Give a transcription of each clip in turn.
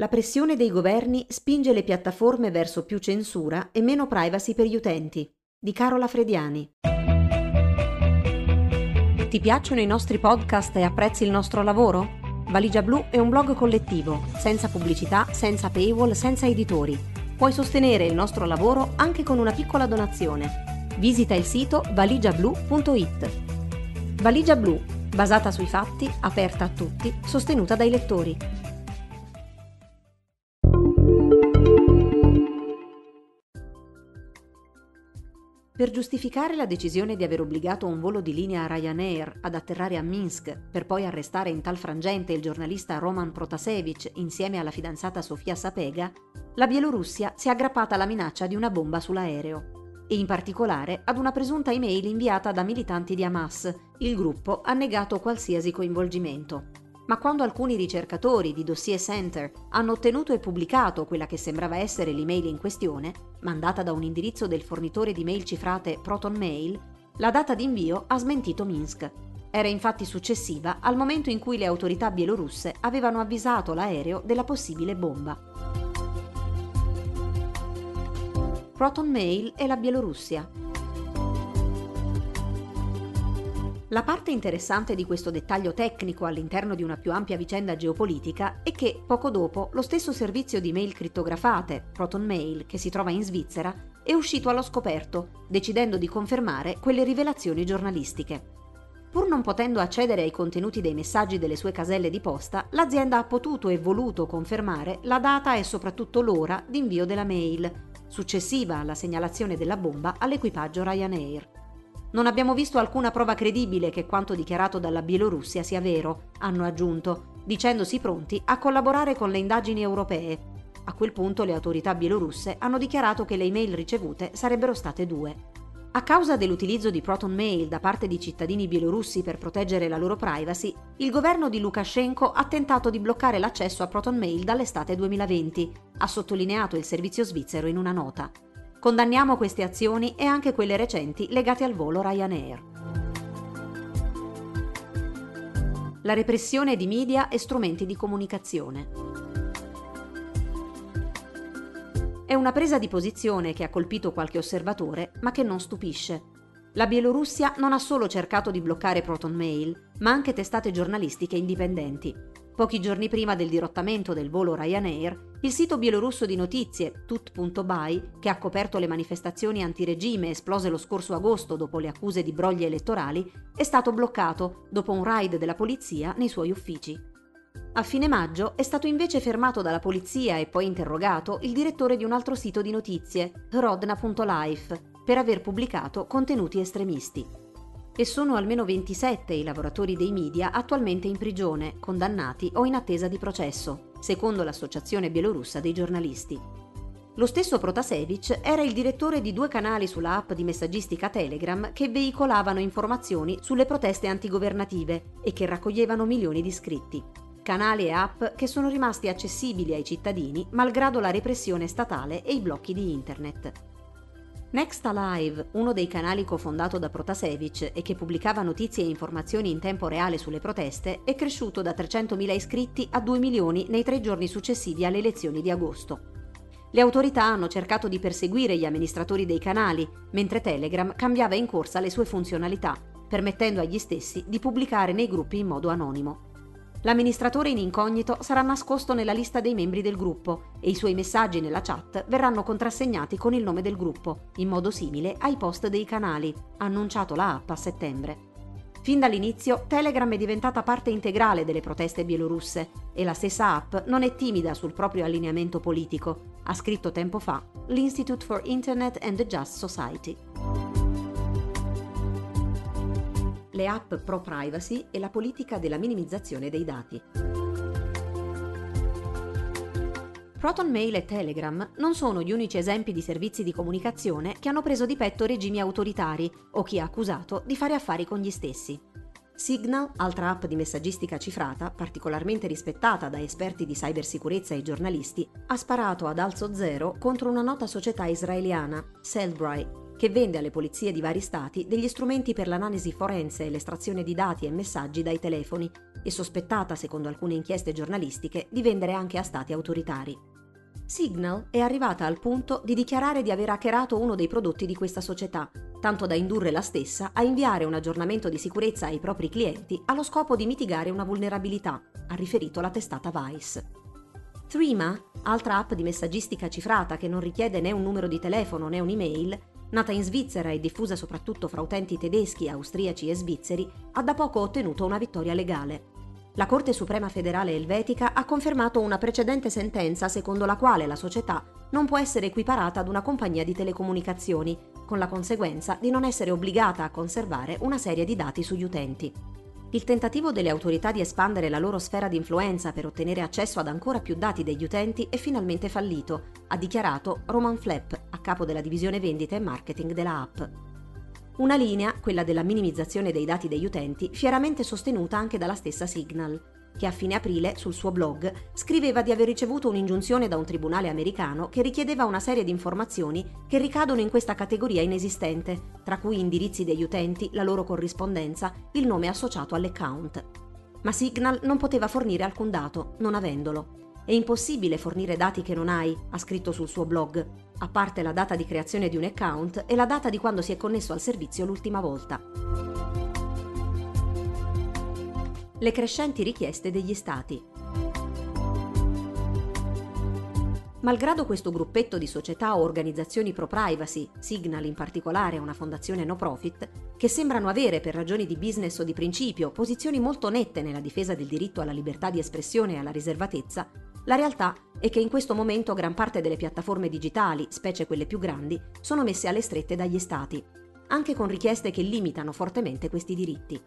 La pressione dei governi spinge le piattaforme verso più censura e meno privacy per gli utenti. Di Carola Frediani. Ti piacciono i nostri podcast e apprezzi il nostro lavoro? Valigia Blu è un blog collettivo, senza pubblicità, senza paywall, senza editori. Puoi sostenere il nostro lavoro anche con una piccola donazione. Visita il sito valigiablu.it. Valigia Blu, basata sui fatti, aperta a tutti, sostenuta dai lettori. Per giustificare la decisione di aver obbligato un volo di linea Ryanair ad atterrare a Minsk per poi arrestare in tal frangente il giornalista Roman Protasevich insieme alla fidanzata Sofia Sapega, la Bielorussia si è aggrappata alla minaccia di una bomba sull'aereo e in particolare ad una presunta email inviata da militanti di Hamas. Il gruppo ha negato qualsiasi coinvolgimento ma quando alcuni ricercatori di Dossier Center hanno ottenuto e pubblicato quella che sembrava essere l'email in questione, mandata da un indirizzo del fornitore di mail cifrate Proton Mail, la data di invio ha smentito Minsk. Era infatti successiva al momento in cui le autorità bielorusse avevano avvisato l'aereo della possibile bomba. Proton Mail e la Bielorussia. La parte interessante di questo dettaglio tecnico all'interno di una più ampia vicenda geopolitica è che, poco dopo, lo stesso servizio di mail crittografate, Proton Mail, che si trova in Svizzera, è uscito allo scoperto, decidendo di confermare quelle rivelazioni giornalistiche. Pur non potendo accedere ai contenuti dei messaggi delle sue caselle di posta, l'azienda ha potuto e voluto confermare la data e soprattutto l'ora di invio della mail, successiva alla segnalazione della bomba all'equipaggio Ryanair. Non abbiamo visto alcuna prova credibile che quanto dichiarato dalla Bielorussia sia vero, hanno aggiunto, dicendosi pronti a collaborare con le indagini europee. A quel punto le autorità bielorusse hanno dichiarato che le email ricevute sarebbero state due. A causa dell'utilizzo di Proton Mail da parte di cittadini bielorussi per proteggere la loro privacy, il governo di Lukashenko ha tentato di bloccare l'accesso a Proton Mail dall'estate 2020, ha sottolineato il servizio svizzero in una nota. Condanniamo queste azioni e anche quelle recenti legate al volo Ryanair. La repressione di media e strumenti di comunicazione. È una presa di posizione che ha colpito qualche osservatore, ma che non stupisce. La Bielorussia non ha solo cercato di bloccare Proton Mail, ma anche testate giornalistiche indipendenti. Pochi giorni prima del dirottamento del volo Ryanair, il sito bielorusso di notizie tut.by, che ha coperto le manifestazioni antiregime esplose lo scorso agosto dopo le accuse di brogli elettorali, è stato bloccato dopo un raid della polizia nei suoi uffici. A fine maggio è stato invece fermato dalla polizia e poi interrogato il direttore di un altro sito di notizie, rodna.life, per aver pubblicato contenuti estremisti e sono almeno 27 i lavoratori dei media attualmente in prigione, condannati o in attesa di processo, secondo l'Associazione bielorussa dei giornalisti. Lo stesso Protasevich era il direttore di due canali sulla app di messaggistica Telegram che veicolavano informazioni sulle proteste antigovernative e che raccoglievano milioni di iscritti. Canali e app che sono rimasti accessibili ai cittadini malgrado la repressione statale e i blocchi di internet. Next Alive, uno dei canali cofondato da Protasevich e che pubblicava notizie e informazioni in tempo reale sulle proteste, è cresciuto da 300.000 iscritti a 2 milioni nei tre giorni successivi alle elezioni di agosto. Le autorità hanno cercato di perseguire gli amministratori dei canali, mentre Telegram cambiava in corsa le sue funzionalità, permettendo agli stessi di pubblicare nei gruppi in modo anonimo. L'amministratore in incognito sarà nascosto nella lista dei membri del gruppo e i suoi messaggi nella chat verranno contrassegnati con il nome del gruppo, in modo simile ai post dei canali, annunciato la app a settembre. Fin dall'inizio Telegram è diventata parte integrale delle proteste bielorusse e la stessa app non è timida sul proprio allineamento politico, ha scritto tempo fa l'Institute for Internet and the Just Society. Le app pro privacy e la politica della minimizzazione dei dati. Proton Mail e Telegram non sono gli unici esempi di servizi di comunicazione che hanno preso di petto regimi autoritari o chi ha accusato di fare affari con gli stessi. Signal, altra app di messaggistica cifrata, particolarmente rispettata da esperti di cybersicurezza e giornalisti, ha sparato ad alzo zero contro una nota società israeliana, Cellbrite, che vende alle polizie di vari stati degli strumenti per l'analisi forense e l'estrazione di dati e messaggi dai telefoni e sospettata, secondo alcune inchieste giornalistiche, di vendere anche a stati autoritari. Signal è arrivata al punto di dichiarare di aver hackerato uno dei prodotti di questa società, tanto da indurre la stessa a inviare un aggiornamento di sicurezza ai propri clienti allo scopo di mitigare una vulnerabilità, ha riferito la testata Vice. Threema, altra app di messaggistica cifrata che non richiede né un numero di telefono né un'email, nata in Svizzera e diffusa soprattutto fra utenti tedeschi, austriaci e svizzeri, ha da poco ottenuto una vittoria legale. La Corte Suprema Federale Elvetica ha confermato una precedente sentenza secondo la quale la società non può essere equiparata ad una compagnia di telecomunicazioni, con la conseguenza di non essere obbligata a conservare una serie di dati sugli utenti. Il tentativo delle autorità di espandere la loro sfera di influenza per ottenere accesso ad ancora più dati degli utenti è finalmente fallito, ha dichiarato Roman Flapp, a capo della divisione vendita e marketing della app. Una linea, quella della minimizzazione dei dati degli utenti, fieramente sostenuta anche dalla stessa Signal, che a fine aprile sul suo blog scriveva di aver ricevuto un'ingiunzione da un tribunale americano che richiedeva una serie di informazioni che ricadono in questa categoria inesistente, tra cui indirizzi degli utenti, la loro corrispondenza, il nome associato all'account. Ma Signal non poteva fornire alcun dato, non avendolo. È impossibile fornire dati che non hai, ha scritto sul suo blog, a parte la data di creazione di un account e la data di quando si è connesso al servizio l'ultima volta le crescenti richieste degli Stati. Malgrado questo gruppetto di società o organizzazioni pro-privacy, Signal in particolare una fondazione no profit, che sembrano avere per ragioni di business o di principio posizioni molto nette nella difesa del diritto alla libertà di espressione e alla riservatezza, la realtà è che in questo momento gran parte delle piattaforme digitali, specie quelle più grandi, sono messe alle strette dagli Stati, anche con richieste che limitano fortemente questi diritti.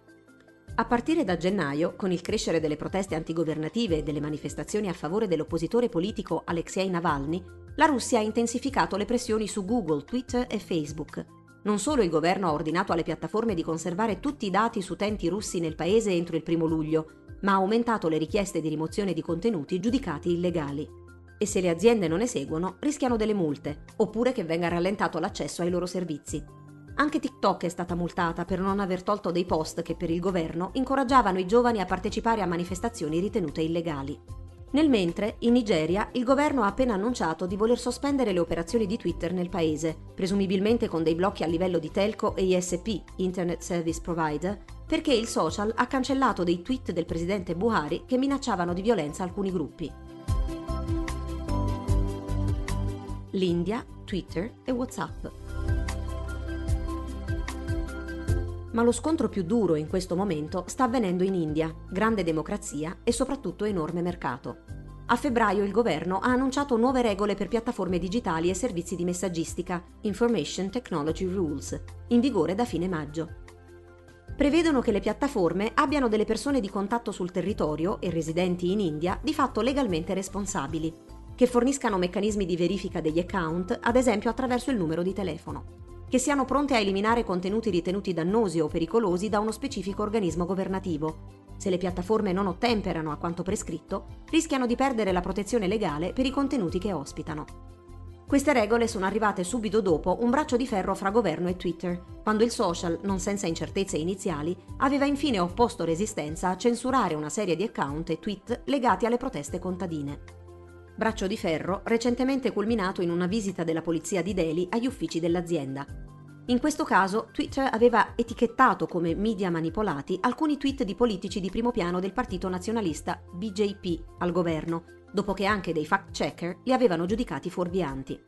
A partire da gennaio, con il crescere delle proteste antigovernative e delle manifestazioni a favore dell'oppositore politico Alexei Navalny, la Russia ha intensificato le pressioni su Google, Twitter e Facebook. Non solo il governo ha ordinato alle piattaforme di conservare tutti i dati su utenti russi nel paese entro il primo luglio, ma ha aumentato le richieste di rimozione di contenuti giudicati illegali. E se le aziende non eseguono, rischiano delle multe, oppure che venga rallentato l'accesso ai loro servizi. Anche TikTok è stata multata per non aver tolto dei post che per il governo incoraggiavano i giovani a partecipare a manifestazioni ritenute illegali. Nel mentre, in Nigeria, il governo ha appena annunciato di voler sospendere le operazioni di Twitter nel paese, presumibilmente con dei blocchi a livello di telco e ISP, Internet Service Provider, perché il social ha cancellato dei tweet del presidente Buhari che minacciavano di violenza alcuni gruppi. L'India, Twitter e WhatsApp. Ma lo scontro più duro in questo momento sta avvenendo in India, grande democrazia e soprattutto enorme mercato. A febbraio il governo ha annunciato nuove regole per piattaforme digitali e servizi di messaggistica, Information Technology Rules, in vigore da fine maggio. Prevedono che le piattaforme abbiano delle persone di contatto sul territorio e residenti in India di fatto legalmente responsabili, che forniscano meccanismi di verifica degli account, ad esempio attraverso il numero di telefono che siano pronte a eliminare contenuti ritenuti dannosi o pericolosi da uno specifico organismo governativo. Se le piattaforme non ottemperano a quanto prescritto, rischiano di perdere la protezione legale per i contenuti che ospitano. Queste regole sono arrivate subito dopo un braccio di ferro fra governo e Twitter, quando il social, non senza incertezze iniziali, aveva infine opposto resistenza a censurare una serie di account e tweet legati alle proteste contadine. Braccio di ferro recentemente culminato in una visita della polizia di Delhi agli uffici dell'azienda. In questo caso Twitter aveva etichettato come media manipolati alcuni tweet di politici di primo piano del partito nazionalista BJP al governo, dopo che anche dei fact-checker li avevano giudicati fuorvianti.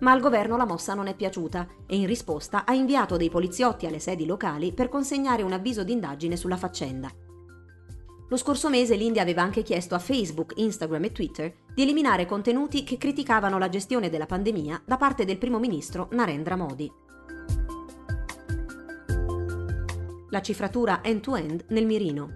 Ma al governo la mossa non è piaciuta e in risposta ha inviato dei poliziotti alle sedi locali per consegnare un avviso d'indagine sulla faccenda. Lo scorso mese l'India aveva anche chiesto a Facebook, Instagram e Twitter di eliminare contenuti che criticavano la gestione della pandemia da parte del primo ministro Narendra Modi. La cifratura end-to-end nel mirino.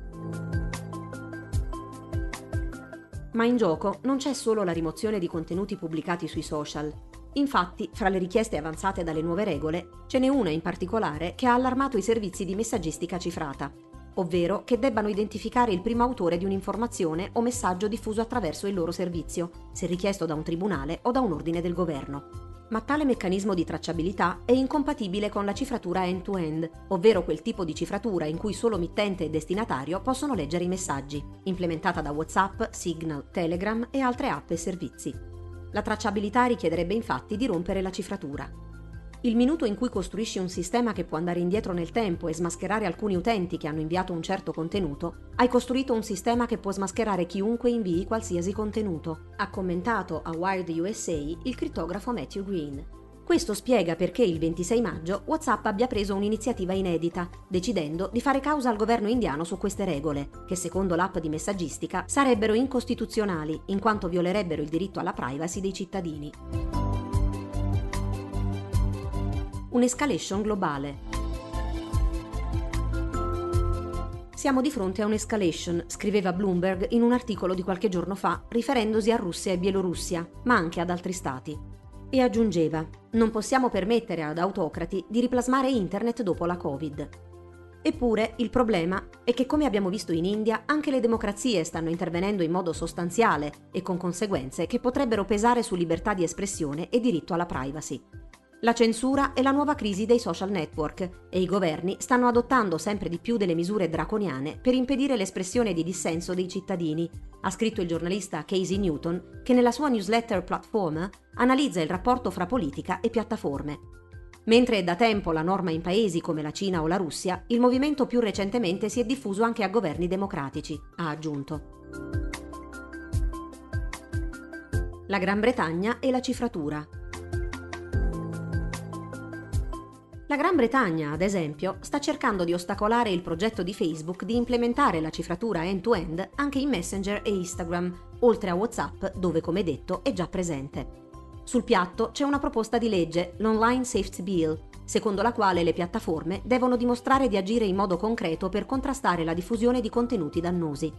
Ma in gioco non c'è solo la rimozione di contenuti pubblicati sui social. Infatti, fra le richieste avanzate dalle nuove regole, ce n'è una in particolare che ha allarmato i servizi di messaggistica cifrata, ovvero che debbano identificare il primo autore di un'informazione o messaggio diffuso attraverso il loro servizio, se richiesto da un tribunale o da un ordine del governo. Ma tale meccanismo di tracciabilità è incompatibile con la cifratura end-to-end, ovvero quel tipo di cifratura in cui solo mittente e destinatario possono leggere i messaggi, implementata da WhatsApp, Signal, Telegram e altre app e servizi. La tracciabilità richiederebbe infatti di rompere la cifratura. Il minuto in cui costruisci un sistema che può andare indietro nel tempo e smascherare alcuni utenti che hanno inviato un certo contenuto, hai costruito un sistema che può smascherare chiunque invii qualsiasi contenuto, ha commentato a Wired USA il crittografo Matthew Green. Questo spiega perché il 26 maggio WhatsApp abbia preso un'iniziativa inedita, decidendo di fare causa al governo indiano su queste regole, che secondo l'app di messaggistica sarebbero incostituzionali, in quanto violerebbero il diritto alla privacy dei cittadini. Un'escalation globale. Siamo di fronte a un'escalation, scriveva Bloomberg in un articolo di qualche giorno fa, riferendosi a Russia e Bielorussia, ma anche ad altri stati. E aggiungeva, non possiamo permettere ad autocrati di riplasmare Internet dopo la Covid. Eppure il problema è che, come abbiamo visto in India, anche le democrazie stanno intervenendo in modo sostanziale e con conseguenze che potrebbero pesare su libertà di espressione e diritto alla privacy. La censura è la nuova crisi dei social network e i governi stanno adottando sempre di più delle misure draconiane per impedire l'espressione di dissenso dei cittadini, ha scritto il giornalista Casey Newton, che nella sua newsletter Platform analizza il rapporto fra politica e piattaforme. Mentre è da tempo la norma in paesi come la Cina o la Russia, il movimento più recentemente si è diffuso anche a governi democratici, ha aggiunto. La Gran Bretagna e la cifratura. La Gran Bretagna, ad esempio, sta cercando di ostacolare il progetto di Facebook di implementare la cifratura end-to-end anche in Messenger e Instagram, oltre a WhatsApp, dove, come detto, è già presente. Sul piatto c'è una proposta di legge, l'Online Safety Bill, secondo la quale le piattaforme devono dimostrare di agire in modo concreto per contrastare la diffusione di contenuti dannosi.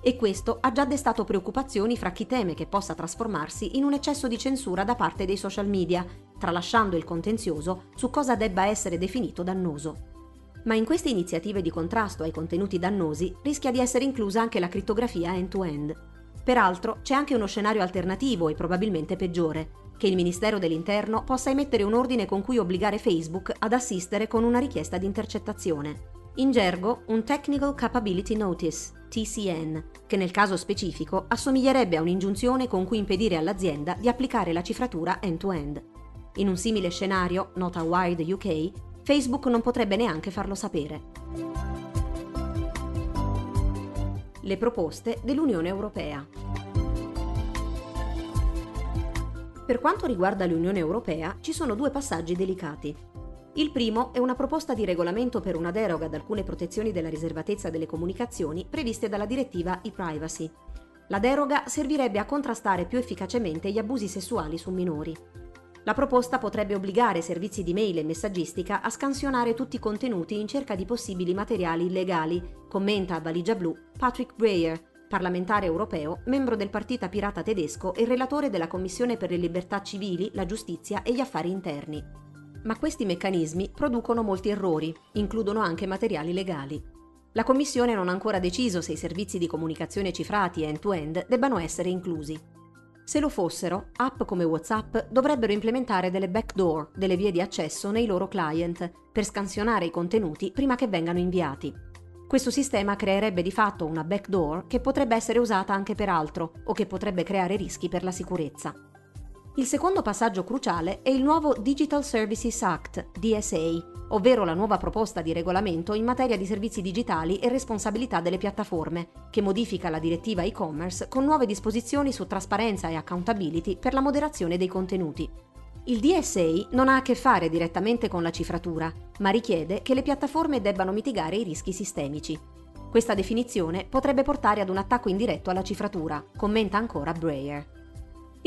E questo ha già destato preoccupazioni fra chi teme che possa trasformarsi in un eccesso di censura da parte dei social media, tralasciando il contenzioso su cosa debba essere definito dannoso. Ma in queste iniziative di contrasto ai contenuti dannosi rischia di essere inclusa anche la crittografia end-to-end. Peraltro c'è anche uno scenario alternativo e probabilmente peggiore, che il Ministero dell'Interno possa emettere un ordine con cui obbligare Facebook ad assistere con una richiesta di intercettazione. In gergo, un Technical Capability Notice, TCN, che nel caso specifico assomiglierebbe a un'ingiunzione con cui impedire all'azienda di applicare la cifratura end-to-end. In un simile scenario, nota Wired UK, Facebook non potrebbe neanche farlo sapere. Le proposte dell'Unione Europea. Per quanto riguarda l'Unione Europea, ci sono due passaggi delicati. Il primo è una proposta di regolamento per una deroga ad alcune protezioni della riservatezza delle comunicazioni previste dalla direttiva e-privacy. La deroga servirebbe a contrastare più efficacemente gli abusi sessuali su minori. La proposta potrebbe obbligare servizi di mail e messaggistica a scansionare tutti i contenuti in cerca di possibili materiali illegali, commenta a Valigia Blu Patrick Breyer, parlamentare europeo, membro del Partito Pirata tedesco e relatore della Commissione per le libertà civili, la giustizia e gli affari interni. Ma questi meccanismi producono molti errori, includono anche materiali legali. La Commissione non ha ancora deciso se i servizi di comunicazione cifrati end-to-end debbano essere inclusi. Se lo fossero, app come WhatsApp dovrebbero implementare delle backdoor, delle vie di accesso nei loro client, per scansionare i contenuti prima che vengano inviati. Questo sistema creerebbe di fatto una backdoor che potrebbe essere usata anche per altro o che potrebbe creare rischi per la sicurezza. Il secondo passaggio cruciale è il nuovo Digital Services Act, DSA, ovvero la nuova proposta di regolamento in materia di servizi digitali e responsabilità delle piattaforme, che modifica la direttiva e-commerce con nuove disposizioni su trasparenza e accountability per la moderazione dei contenuti. Il DSA non ha a che fare direttamente con la cifratura, ma richiede che le piattaforme debbano mitigare i rischi sistemici. Questa definizione potrebbe portare ad un attacco indiretto alla cifratura, commenta ancora Breyer.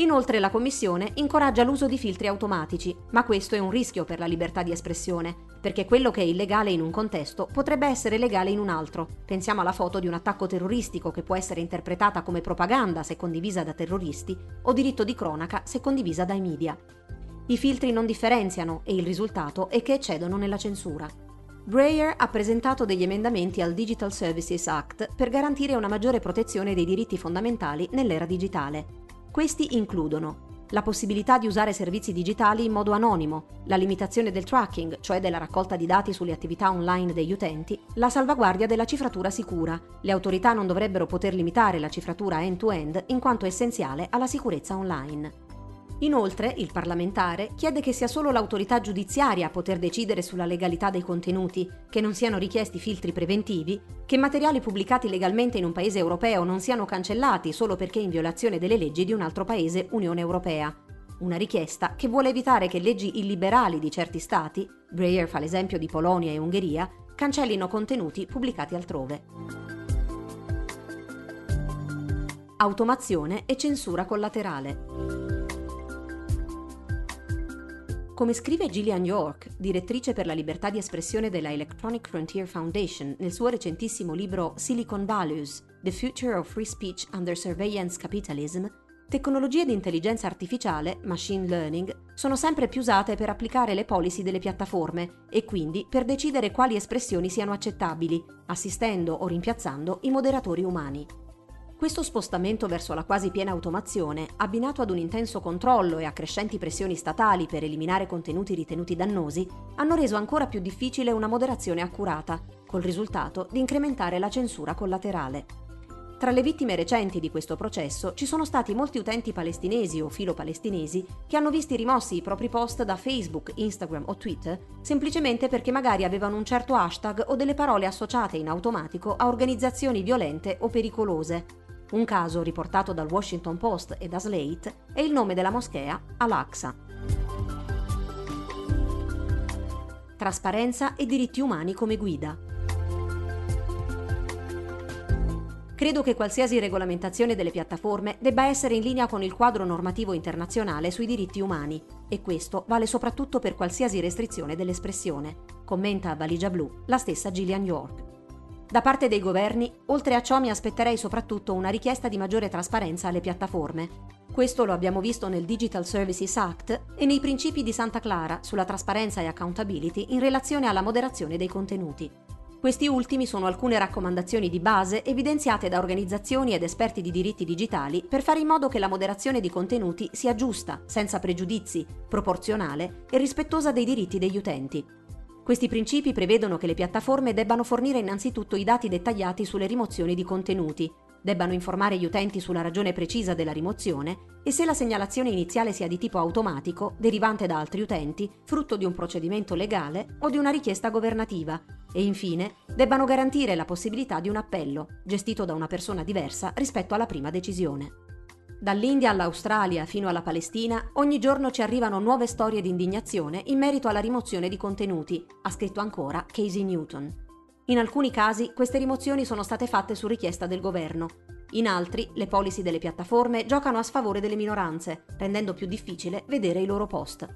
Inoltre la Commissione incoraggia l'uso di filtri automatici, ma questo è un rischio per la libertà di espressione, perché quello che è illegale in un contesto potrebbe essere legale in un altro. Pensiamo alla foto di un attacco terroristico che può essere interpretata come propaganda se condivisa da terroristi o diritto di cronaca se condivisa dai media. I filtri non differenziano e il risultato è che eccedono nella censura. Breyer ha presentato degli emendamenti al Digital Services Act per garantire una maggiore protezione dei diritti fondamentali nell'era digitale. Questi includono la possibilità di usare servizi digitali in modo anonimo, la limitazione del tracking, cioè della raccolta di dati sulle attività online degli utenti, la salvaguardia della cifratura sicura. Le autorità non dovrebbero poter limitare la cifratura end-to-end in quanto essenziale alla sicurezza online. Inoltre, il parlamentare chiede che sia solo l'autorità giudiziaria a poter decidere sulla legalità dei contenuti, che non siano richiesti filtri preventivi, che materiali pubblicati legalmente in un paese europeo non siano cancellati solo perché in violazione delle leggi di un altro paese Unione Europea. Una richiesta che vuole evitare che leggi illiberali di certi stati, Breyer fa l'esempio di Polonia e Ungheria, cancellino contenuti pubblicati altrove. Automazione e censura collaterale. Come scrive Gillian York, direttrice per la libertà di espressione della Electronic Frontier Foundation nel suo recentissimo libro Silicon Values, The Future of Free Speech Under Surveillance Capitalism, tecnologie di intelligenza artificiale, machine learning, sono sempre più usate per applicare le policy delle piattaforme e quindi per decidere quali espressioni siano accettabili, assistendo o rimpiazzando i moderatori umani. Questo spostamento verso la quasi piena automazione, abbinato ad un intenso controllo e a crescenti pressioni statali per eliminare contenuti ritenuti dannosi, hanno reso ancora più difficile una moderazione accurata, col risultato di incrementare la censura collaterale. Tra le vittime recenti di questo processo ci sono stati molti utenti palestinesi o filo-palestinesi che hanno visti rimossi i propri post da Facebook, Instagram o Twitter semplicemente perché magari avevano un certo hashtag o delle parole associate in automatico a organizzazioni violente o pericolose, un caso riportato dal Washington Post e da Slate è il nome della moschea Al-Aqsa. Trasparenza e diritti umani come guida. Credo che qualsiasi regolamentazione delle piattaforme debba essere in linea con il quadro normativo internazionale sui diritti umani e questo vale soprattutto per qualsiasi restrizione dell'espressione, commenta a Valigia Blu la stessa Gillian York. Da parte dei governi, oltre a ciò mi aspetterei soprattutto una richiesta di maggiore trasparenza alle piattaforme. Questo lo abbiamo visto nel Digital Services Act e nei principi di Santa Clara sulla trasparenza e accountability in relazione alla moderazione dei contenuti. Questi ultimi sono alcune raccomandazioni di base evidenziate da organizzazioni ed esperti di diritti digitali per fare in modo che la moderazione di contenuti sia giusta, senza pregiudizi, proporzionale e rispettosa dei diritti degli utenti. Questi principi prevedono che le piattaforme debbano fornire innanzitutto i dati dettagliati sulle rimozioni di contenuti, debbano informare gli utenti sulla ragione precisa della rimozione e se la segnalazione iniziale sia di tipo automatico, derivante da altri utenti, frutto di un procedimento legale o di una richiesta governativa, e infine debbano garantire la possibilità di un appello, gestito da una persona diversa rispetto alla prima decisione. Dall'India all'Australia fino alla Palestina, ogni giorno ci arrivano nuove storie di indignazione in merito alla rimozione di contenuti, ha scritto ancora Casey Newton. In alcuni casi queste rimozioni sono state fatte su richiesta del governo. In altri, le policy delle piattaforme giocano a sfavore delle minoranze, rendendo più difficile vedere i loro post.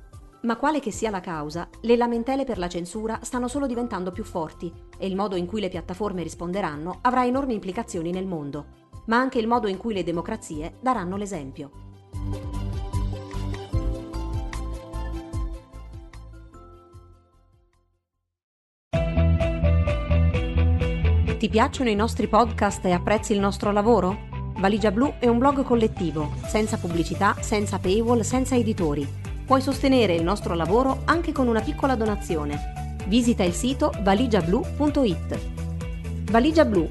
Ma quale che sia la causa, le lamentele per la censura stanno solo diventando più forti e il modo in cui le piattaforme risponderanno avrà enormi implicazioni nel mondo ma anche il modo in cui le democrazie daranno l'esempio. Ti piacciono i nostri podcast e apprezzi il nostro lavoro? Valigia Blu è un blog collettivo, senza pubblicità, senza paywall, senza editori. Puoi sostenere il nostro lavoro anche con una piccola donazione. Visita il sito valigiablu.it. Valigia Blu